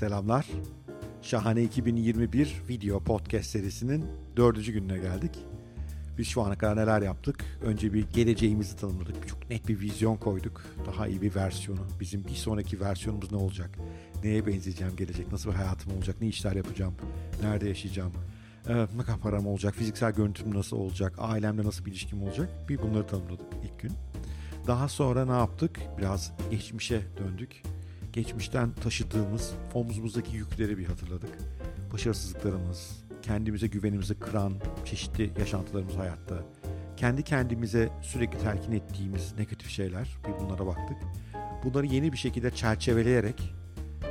Selamlar. Şahane 2021 video podcast serisinin dördüncü gününe geldik. Biz şu ana kadar neler yaptık? Önce bir geleceğimizi tanımladık. Çok net bir vizyon koyduk. Daha iyi bir versiyonu. Bizim bir sonraki versiyonumuz ne olacak? Neye benzeyeceğim gelecek? Nasıl bir hayatım olacak? Ne işler yapacağım? Nerede yaşayacağım? Ee, ne kadar param olacak? Fiziksel görüntüm nasıl olacak? Ailemle nasıl bir ilişkim olacak? Bir bunları tanımladık ilk gün. Daha sonra ne yaptık? Biraz geçmişe döndük. Geçmişten taşıdığımız omzumuzdaki yükleri bir hatırladık. Başarısızlıklarımız, kendimize güvenimizi kıran çeşitli yaşantılarımız hayatta, kendi kendimize sürekli telkin ettiğimiz negatif şeyler, bir bunlara baktık. Bunları yeni bir şekilde çerçeveleyerek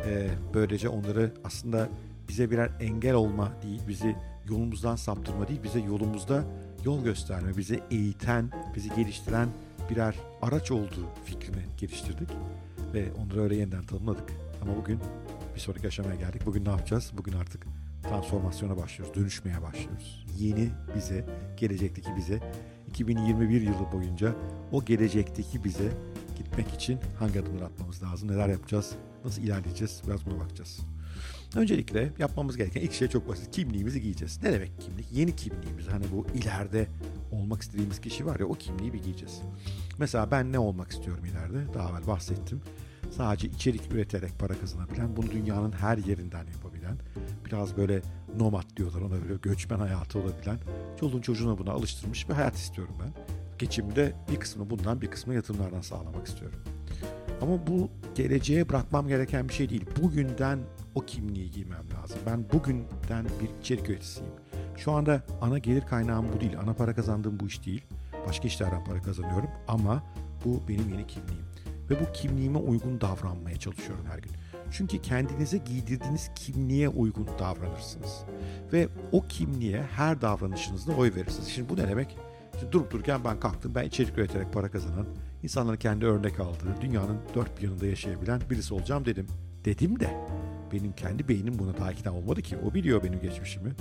e, böylece onları aslında bize birer engel olma değil, bizi yolumuzdan saptırma değil, bize yolumuzda yol gösterme, bizi eğiten, bizi geliştiren birer araç olduğu fikrini geliştirdik ve onları öyle yeniden tanımladık. Ama bugün bir sonraki aşamaya geldik. Bugün ne yapacağız? Bugün artık transformasyona başlıyoruz, dönüşmeye başlıyoruz. Yeni bize, gelecekteki bize, 2021 yılı boyunca o gelecekteki bize gitmek için hangi adımlar atmamız lazım, neler yapacağız, nasıl ilerleyeceğiz biraz buna bakacağız. Öncelikle yapmamız gereken ilk şey çok basit. Kimliğimizi giyeceğiz. Ne demek kimlik? Yeni kimliğimiz. Hani bu ileride olmak istediğimiz kişi var ya o kimliği bir giyeceğiz. Mesela ben ne olmak istiyorum ileride? Daha evvel bahsettim. Sadece içerik üreterek para kazanabilen, bunu dünyanın her yerinden yapabilen, biraz böyle nomad diyorlar ona böyle göçmen hayatı olabilen, çoluğun çocuğuna buna alıştırmış bir hayat istiyorum ben. Geçimde bir kısmını bundan bir kısmını yatırımlardan sağlamak istiyorum. Ama bu geleceğe bırakmam gereken bir şey değil. Bugünden o kimliği giymem lazım. Ben bugünden bir içerik üreticisiyim. Şu anda ana gelir kaynağım bu değil. Ana para kazandığım bu iş değil. Başka işlerden para kazanıyorum ama bu benim yeni kimliğim. Ve bu kimliğime uygun davranmaya çalışıyorum her gün. Çünkü kendinize giydirdiğiniz kimliğe uygun davranırsınız. Ve o kimliğe her davranışınızda oy verirsiniz. Şimdi bu ne demek? Şimdi durup dururken ben kalktım, ben içerik üreterek para kazanan, insanların kendi örnek aldığı, dünyanın dört bir yanında yaşayabilen birisi olacağım dedim. Dedim de benim kendi beynim buna daha ikna olmadı ki. O biliyor benim geçmişimi.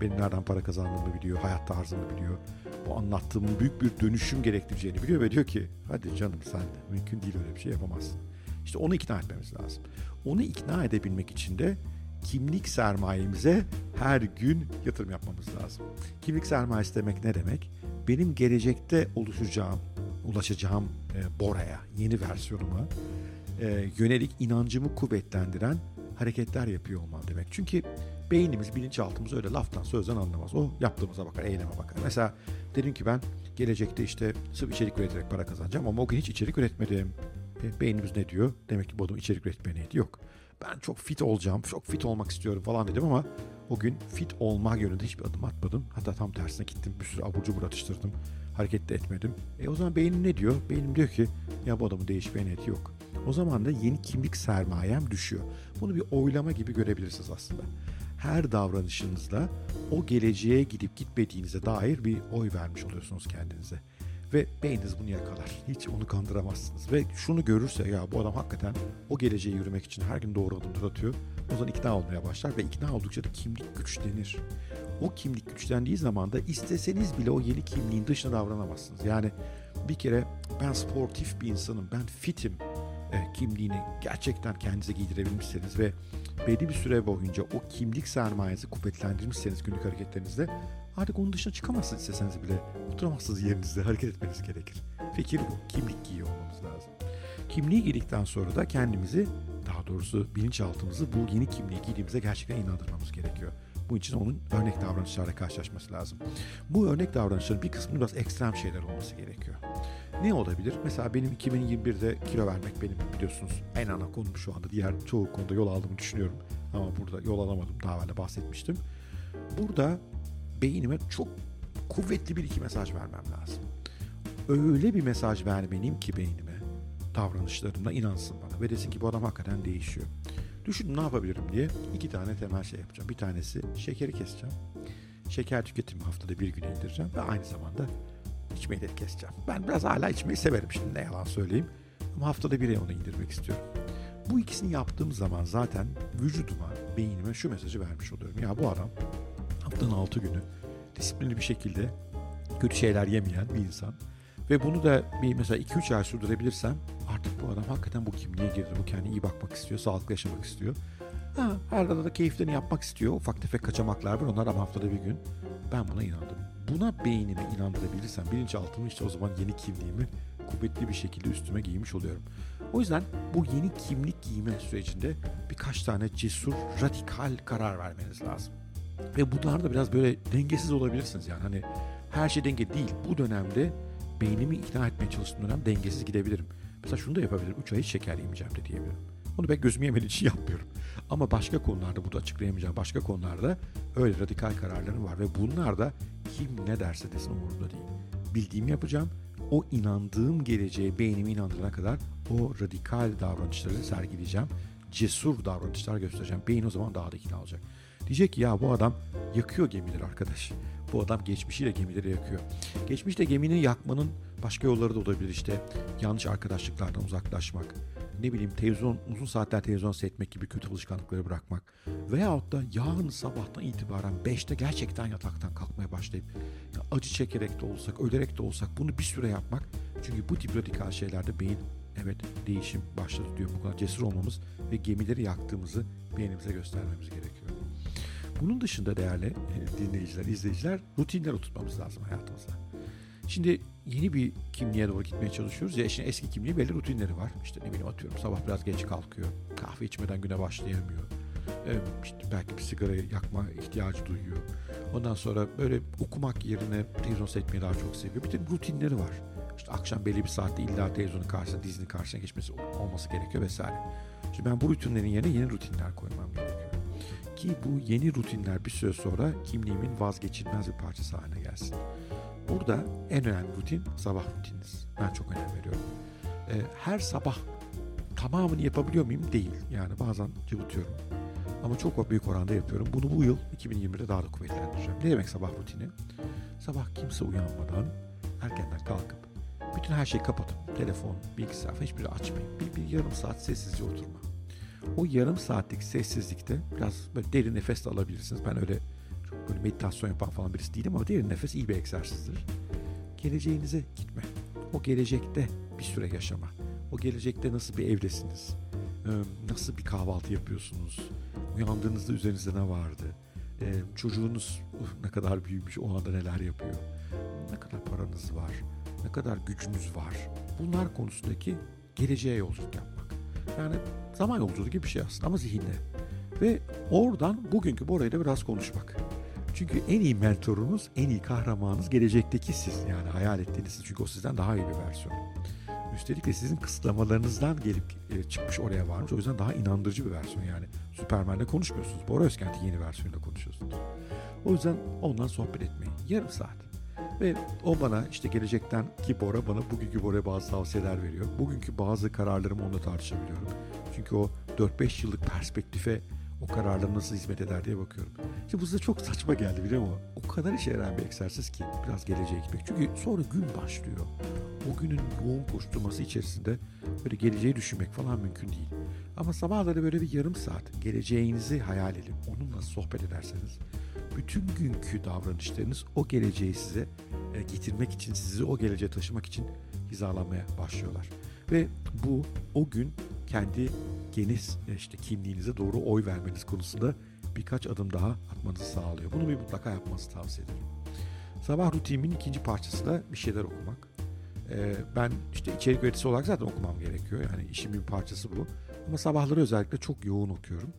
Benim nereden para kazandığımı biliyor, hayat tarzımı biliyor. Bu anlattığımın büyük bir dönüşüm gerektireceğini biliyor ve diyor ki hadi canım sen de mümkün değil öyle bir şey yapamazsın. İşte onu ikna etmemiz lazım. Onu ikna edebilmek için de kimlik sermayemize her gün yatırım yapmamız lazım. Kimlik sermayesi demek ne demek? Benim gelecekte oluşacağım, ulaşacağım e, Bora'ya, yeni versiyonuma e, yönelik inancımı kuvvetlendiren hareketler yapıyor olmam demek. Çünkü beynimiz, bilinçaltımız öyle laftan sözden anlamaz. O yaptığımıza bakar, eyleme bakar. Mesela dedim ki ben gelecekte işte sırf içerik üreterek para kazanacağım ama o gün hiç içerik üretmedim. E, beynimiz ne diyor? Demek ki bu adam içerik üretmeye niyeti yok. Ben çok fit olacağım, çok fit olmak istiyorum falan dedim ama o gün fit olma yönünde hiçbir adım atmadım. Hatta tam tersine gittim, bir sürü abur cubur atıştırdım. Hareket de etmedim. E o zaman beynim ne diyor? Beynim diyor ki ya bu adamın değişmeye niyeti yok. O zaman da yeni kimlik sermayem düşüyor. Bunu bir oylama gibi görebilirsiniz aslında. Her davranışınızla o geleceğe gidip gitmediğinize dair bir oy vermiş oluyorsunuz kendinize. Ve beyniniz bunu yakalar. Hiç onu kandıramazsınız. Ve şunu görürse ya bu adam hakikaten o geleceğe yürümek için her gün doğru adımlar atıyor. O zaman ikna olmaya başlar ve ikna oldukça da kimlik güçlenir. O kimlik güçlendiği zaman da isteseniz bile o yeni kimliğin dışına davranamazsınız. Yani bir kere ben sportif bir insanım, ben fitim e, kimliğini gerçekten kendinize giydirebilmişseniz ve belli bir süre boyunca o kimlik sermayenizi kuvvetlendirmişseniz günlük hareketlerinizde artık onun dışına çıkamazsınız isteseniz bile. Oturamazsınız yerinizde hareket etmeniz gerekir. Fikir bu. Kimlik giyiyor olmamız lazım. Kimliği giydikten sonra da kendimizi daha doğrusu bilinçaltımızı bu yeni kimliği giydiğimize gerçekten inandırmamız gerekiyor. Bu için onun örnek davranışlarla karşılaşması lazım. Bu örnek davranışların bir kısmı biraz ekstrem şeyler olması gerekiyor. Ne olabilir? Mesela benim 2021'de kilo vermek benim biliyorsunuz en ana konum şu anda. Diğer çoğu konuda yol aldığımı düşünüyorum. Ama burada yol alamadım. Daha evvel bahsetmiştim. Burada beynime çok kuvvetli bir iki mesaj vermem lazım. Öyle bir mesaj vermeliyim ki beynime davranışlarımla inansın bana ve desin ki bu adam hakikaten değişiyor. Düşünün ne yapabilirim diye iki tane temel şey yapacağım. Bir tanesi şekeri keseceğim. Şeker tüketimi haftada bir güne indireceğim ve aynı zamanda içmeyi de keseceğim. Ben biraz hala içmeyi severim şimdi ne yalan söyleyeyim. Ama haftada bir onu indirmek istiyorum. Bu ikisini yaptığım zaman zaten vücuduma, beynime şu mesajı vermiş oluyorum. Ya bu adam haftanın altı günü disiplinli bir şekilde kötü şeyler yemeyen bir insan. Ve bunu da bir mesela 2-3 ay sürdürebilirsem artık bu adam hakikaten bu kimliğe girdi. Bu kendine iyi bakmak istiyor, sağlıklı yaşamak istiyor. Ha, her arada da keyiflerini yapmak istiyor. Ufak tefek kaçamaklar var. Onlar ama haftada bir gün. Ben buna inandım. Buna beynimi inandırabilirsem bilinçaltımı işte o zaman yeni kimliğimi kuvvetli bir şekilde üstüme giymiş oluyorum. O yüzden bu yeni kimlik giyme sürecinde birkaç tane cesur, radikal karar vermeniz lazım. Ve bunlar da biraz böyle dengesiz olabilirsiniz yani hani her şey denge değil. Bu dönemde beynimi ikna etmeye çalıştığım dönem dengesiz gidebilirim. Mesela şunu da yapabilirim. 3 ay hiç şeker yemeyeceğim de diyebilirim. Onu pek gözüm yemediği için yapmıyorum. Ama başka konularda burada açıklayamayacağım başka konularda öyle radikal kararlarım var. Ve bunlar da kim ne derse desin umurumda değil. Bildiğimi yapacağım. O inandığım geleceğe beynimi inandırana kadar o radikal davranışları sergileyeceğim. Cesur davranışlar göstereceğim. Beyin o zaman daha da ikna olacak. Diyecek ki ya bu adam yakıyor gemileri arkadaş. Bu adam geçmişiyle gemileri yakıyor. Geçmişte gemini yakmanın başka yolları da olabilir işte. Yanlış arkadaşlıklardan uzaklaşmak. Ne bileyim televizyon, uzun saatler televizyon seyretmek gibi kötü alışkanlıkları bırakmak. Veyahut da yarın sabahtan itibaren 5'te gerçekten yataktan kalkmaya başlayıp acı çekerek de olsak, ölerek de olsak bunu bir süre yapmak. Çünkü bu tip radikal şeylerde beyin evet değişim başladı diyor. Bu kadar cesur olmamız ve gemileri yaktığımızı beynimize göstermemiz gerekiyor. Bunun dışında değerli e, dinleyiciler, izleyiciler rutinler oturtmamız lazım hayatımızda. Şimdi yeni bir kimliğe doğru gitmeye çalışıyoruz ya işin eski kimliği belli rutinleri var. İşte ne bileyim atıyorum sabah biraz geç kalkıyor. Kahve içmeden güne başlayamıyor. İşte belki bir sigara yakma ihtiyacı duyuyor. Ondan sonra böyle okumak yerine televizyon seyretmeyi daha çok seviyor. Bir de rutinleri var. İşte akşam belli bir saatte illa televizyonun karşısına, dizinin karşısına geçmesi olması gerekiyor vesaire. Şimdi ben bu rutinlerin yerine yeni rutinler koymam gerekiyor. Ki bu yeni rutinler bir süre sonra kimliğimin vazgeçilmez bir parçası haline gelsin. Burada en önemli rutin sabah rutininiz. Ben çok önem veriyorum. Ee, her sabah tamamını yapabiliyor muyum? Değil. Yani bazen cıvıtıyorum. Ama çok büyük oranda yapıyorum. Bunu bu yıl 2020'de daha da kuvvetlendireceğim. Ne demek sabah rutini? Sabah kimse uyanmadan erkenden kalkıp bütün her şeyi kapatıp telefon, bilgisayar hiçbiri açmayın. Bir, bir yarım saat sessizce oturma. O yarım saatlik sessizlikte biraz böyle derin nefes de alabilirsiniz. Ben öyle çok böyle meditasyon yapan falan birisi değilim ama derin nefes iyi bir egzersizdir. Geleceğinize gitme. O gelecekte bir süre yaşama. O gelecekte nasıl bir evdesiniz? Nasıl bir kahvaltı yapıyorsunuz? Uyandığınızda üzerinizde ne vardı? Çocuğunuz ne kadar büyümüş, o anda neler yapıyor? Ne kadar paranız var? Ne kadar gücünüz var? Bunlar konusundaki geleceğe yolculuk yapmak. Yani zaman yolculuğu gibi bir şey aslında ama zihinde. Ve oradan bugünkü Bora'yla biraz konuşmak. Çünkü en iyi mentorunuz, en iyi kahramanınız gelecekteki siz. Yani hayal ettiğiniz siz. Çünkü o sizden daha iyi bir versiyon. Üstelik de sizin kısıtlamalarınızdan gelip e, çıkmış oraya varmış. O yüzden daha inandırıcı bir versiyon yani. Süpermen'le konuşmuyorsunuz. Bora Özkent'in yeni versiyonuyla konuşuyorsunuz. O yüzden ondan sohbet etmeyin. Yarım saat. Ve o bana işte gelecekten ki Bora bana bugünkü Bora'ya bazı tavsiyeler veriyor. Bugünkü bazı kararlarımı onunla tartışabiliyorum. Çünkü o 4-5 yıllık perspektife o kararlarım nasıl hizmet eder diye bakıyorum. İşte bu size çok saçma geldi biliyor musun? O kadar işe yarayan bir egzersiz ki biraz geleceğe gitmek. Çünkü sonra gün başlıyor. O günün yoğun koşturması içerisinde böyle geleceği düşünmek falan mümkün değil. Ama sabahları böyle bir yarım saat geleceğinizi hayal edin. Onunla sohbet ederseniz bütün günkü davranışlarınız o geleceği size e, getirmek için, sizi o geleceğe taşımak için hizalanmaya başlıyorlar. Ve bu o gün kendi geniş e, işte kimliğinize doğru oy vermeniz konusunda birkaç adım daha atmanızı sağlıyor. Bunu bir mutlaka yapmanızı tavsiye ederim. Sabah rutinimin ikinci parçası da bir şeyler okumak. Ee, ben işte içerik üreticisi olarak zaten okumam gerekiyor. Yani işimin bir parçası bu. Ama sabahları özellikle çok yoğun okuyorum.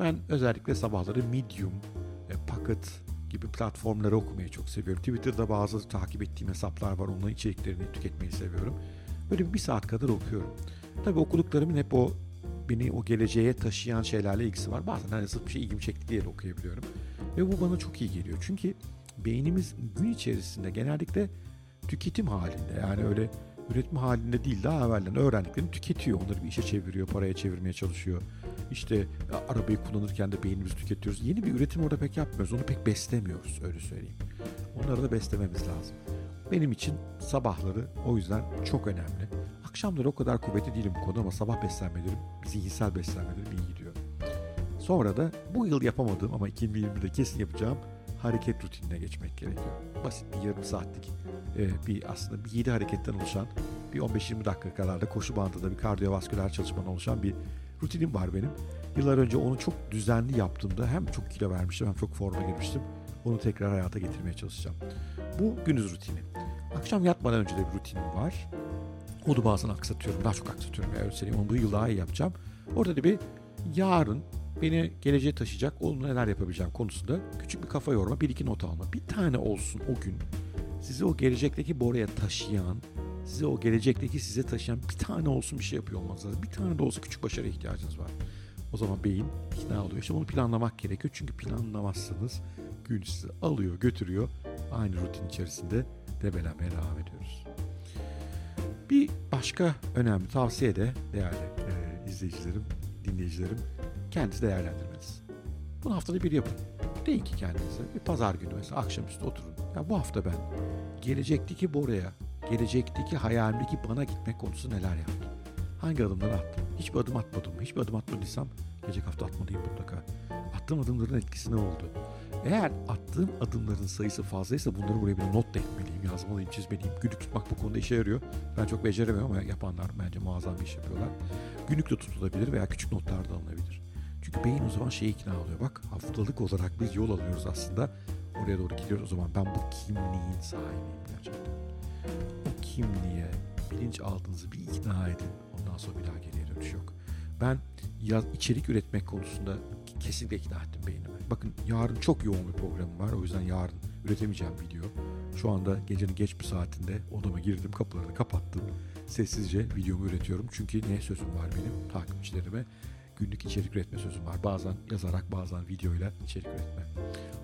Ben özellikle sabahları Medium, e, Pocket gibi platformları okumayı çok seviyorum. Twitter'da bazı takip ettiğim hesaplar var. Onların içeriklerini tüketmeyi seviyorum. Böyle bir saat kadar okuyorum. Tabii okuduklarımın hep o beni o geleceğe taşıyan şeylerle ilgisi var. Bazen hani sırf bir şey ilgimi çekti diye okuyabiliyorum. Ve bu bana çok iyi geliyor. Çünkü beynimiz gün içerisinde genellikle tüketim halinde. Yani öyle üretim halinde değil daha evvelden öğrendiklerini tüketiyor. Onları bir işe çeviriyor, paraya çevirmeye çalışıyor. İşte arabayı kullanırken de beynimizi tüketiyoruz. Yeni bir üretim orada pek yapmıyoruz. Onu pek beslemiyoruz öyle söyleyeyim. Onları da beslememiz lazım. Benim için sabahları o yüzden çok önemli. Akşamları o kadar kuvvetli değilim bu konuda ama sabah beslenmelerim, zihinsel beslenmelerim iyi gidiyor. Sonra da bu yıl yapamadığım ama 2020'de kesin yapacağım hareket rutinine geçmek gerekiyor. Basit bir yarım saatlik e, bir aslında bir 7 hareketten oluşan bir 15-20 dakika kadar da koşu bandında bir kardiyovasküler çalışmadan oluşan bir rutinim var benim. Yıllar önce onu çok düzenli yaptığımda hem çok kilo vermiştim hem çok forma girmiştim. Onu tekrar hayata getirmeye çalışacağım. Bu gündüz rutini. Akşam yatmadan önce de bir rutinim var. Onu bazen aksatıyorum. Daha çok aksatıyorum. Ya, öyle söyleyeyim. Onu bu yıl daha iyi yapacağım. Orada da bir yarın beni geleceğe taşıyacak, onunla neler yapabileceğim konusunda küçük bir kafa yorma, bir iki not alma. Bir tane olsun o gün. Sizi o gelecekteki Bora'ya taşıyan, size o gelecekteki size taşıyan bir tane olsun bir şey yapıyor olmanız lazım. Bir tane de olsa küçük başarı ihtiyacınız var. O zaman beyin ikna oluyor. İşte onu planlamak gerekiyor. Çünkü planlamazsanız gün sizi alıyor, götürüyor. Aynı rutin içerisinde debelenmeye devam ediyoruz. Bir başka önemli tavsiye de değerli e, izleyicilerim, dinleyicilerim kendinizi değerlendirmeniz. Bunu haftada bir yapın. Deyin ki kendinize bir pazar günü mesela akşamüstü oturun. Ya bu hafta ben gelecekteki Bora'ya, gelecekteki hayalimdeki bana gitmek konusu neler yaptım? Hangi adımları attım? Hiçbir adım atmadım? Hiçbir adım atmadıysam gelecek hafta atmalıyım mutlaka. Attığım adımların etkisi ne oldu? Eğer attığım adımların sayısı fazlaysa bunları buraya bir not da etmeliyim, yazmalıyım, çizmeliyim. Günlük tutmak bu konuda işe yarıyor. Ben çok beceremiyorum ama yapanlar bence muazzam bir iş yapıyorlar. Günlük de tutulabilir veya küçük notlar da alınabilir. Çünkü beyin o zaman şeye ikna oluyor. Bak haftalık olarak biz yol alıyoruz aslında. Oraya doğru gidiyoruz o zaman. Ben bu kimliğin sahibiyim gerçekten. O kimliğe bilinçaltınızı bir ikna edin. Ondan sonra bir daha geriye dönüş yok. Ben yaz, içerik üretmek konusunda kesinlikle ikna ettim beynimi. Bakın yarın çok yoğun bir programım var. O yüzden yarın üretemeyeceğim video. Şu anda gecenin geç bir saatinde odama girdim, kapılarını kapattım. Sessizce videomu üretiyorum. Çünkü ne sözüm var benim takipçilerime? Günlük içerik üretme sözüm var. Bazen yazarak, bazen videoyla içerik üretme.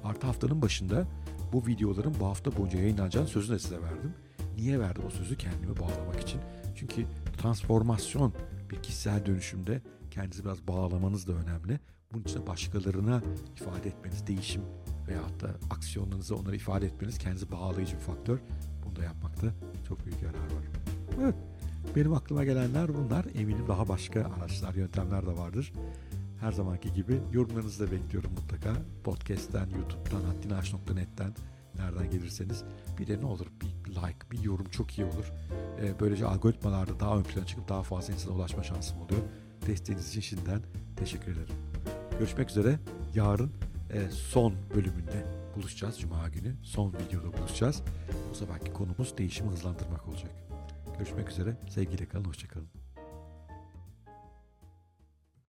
Artı haftanın başında bu videoların bu hafta boyunca yayınlanacağını sözünü de size verdim. Niye verdim o sözü? Kendimi bağlamak için. Çünkü transformasyon bir kişisel dönüşümde kendinizi biraz bağlamanız da önemli. Bunun için başkalarına ifade etmeniz, değişim veyahut da aksiyonlarınızı onlara ifade etmeniz kendinizi bağlayıcı bir faktör. Bunu da yapmakta çok büyük yarar var. Evet, benim aklıma gelenler bunlar. Eminim daha başka araçlar, yöntemler de vardır. Her zamanki gibi yorumlarınızı da bekliyorum mutlaka. Podcast'ten, YouTube'dan, haddinaş.net'ten nereden gelirseniz. Bir de ne olur bir like, bir yorum çok iyi olur. Ee, böylece algoritmalarda daha ön plana çıkıp daha fazla insana ulaşma şansım oluyor. Desteğiniz için şimdiden teşekkür ederim. Görüşmek üzere. Yarın e, son bölümünde buluşacağız. Cuma günü son videoda buluşacağız. Bu seferki konumuz değişimi hızlandırmak olacak. Görüşmek üzere. Sevgiyle kalın. Hoşçakalın.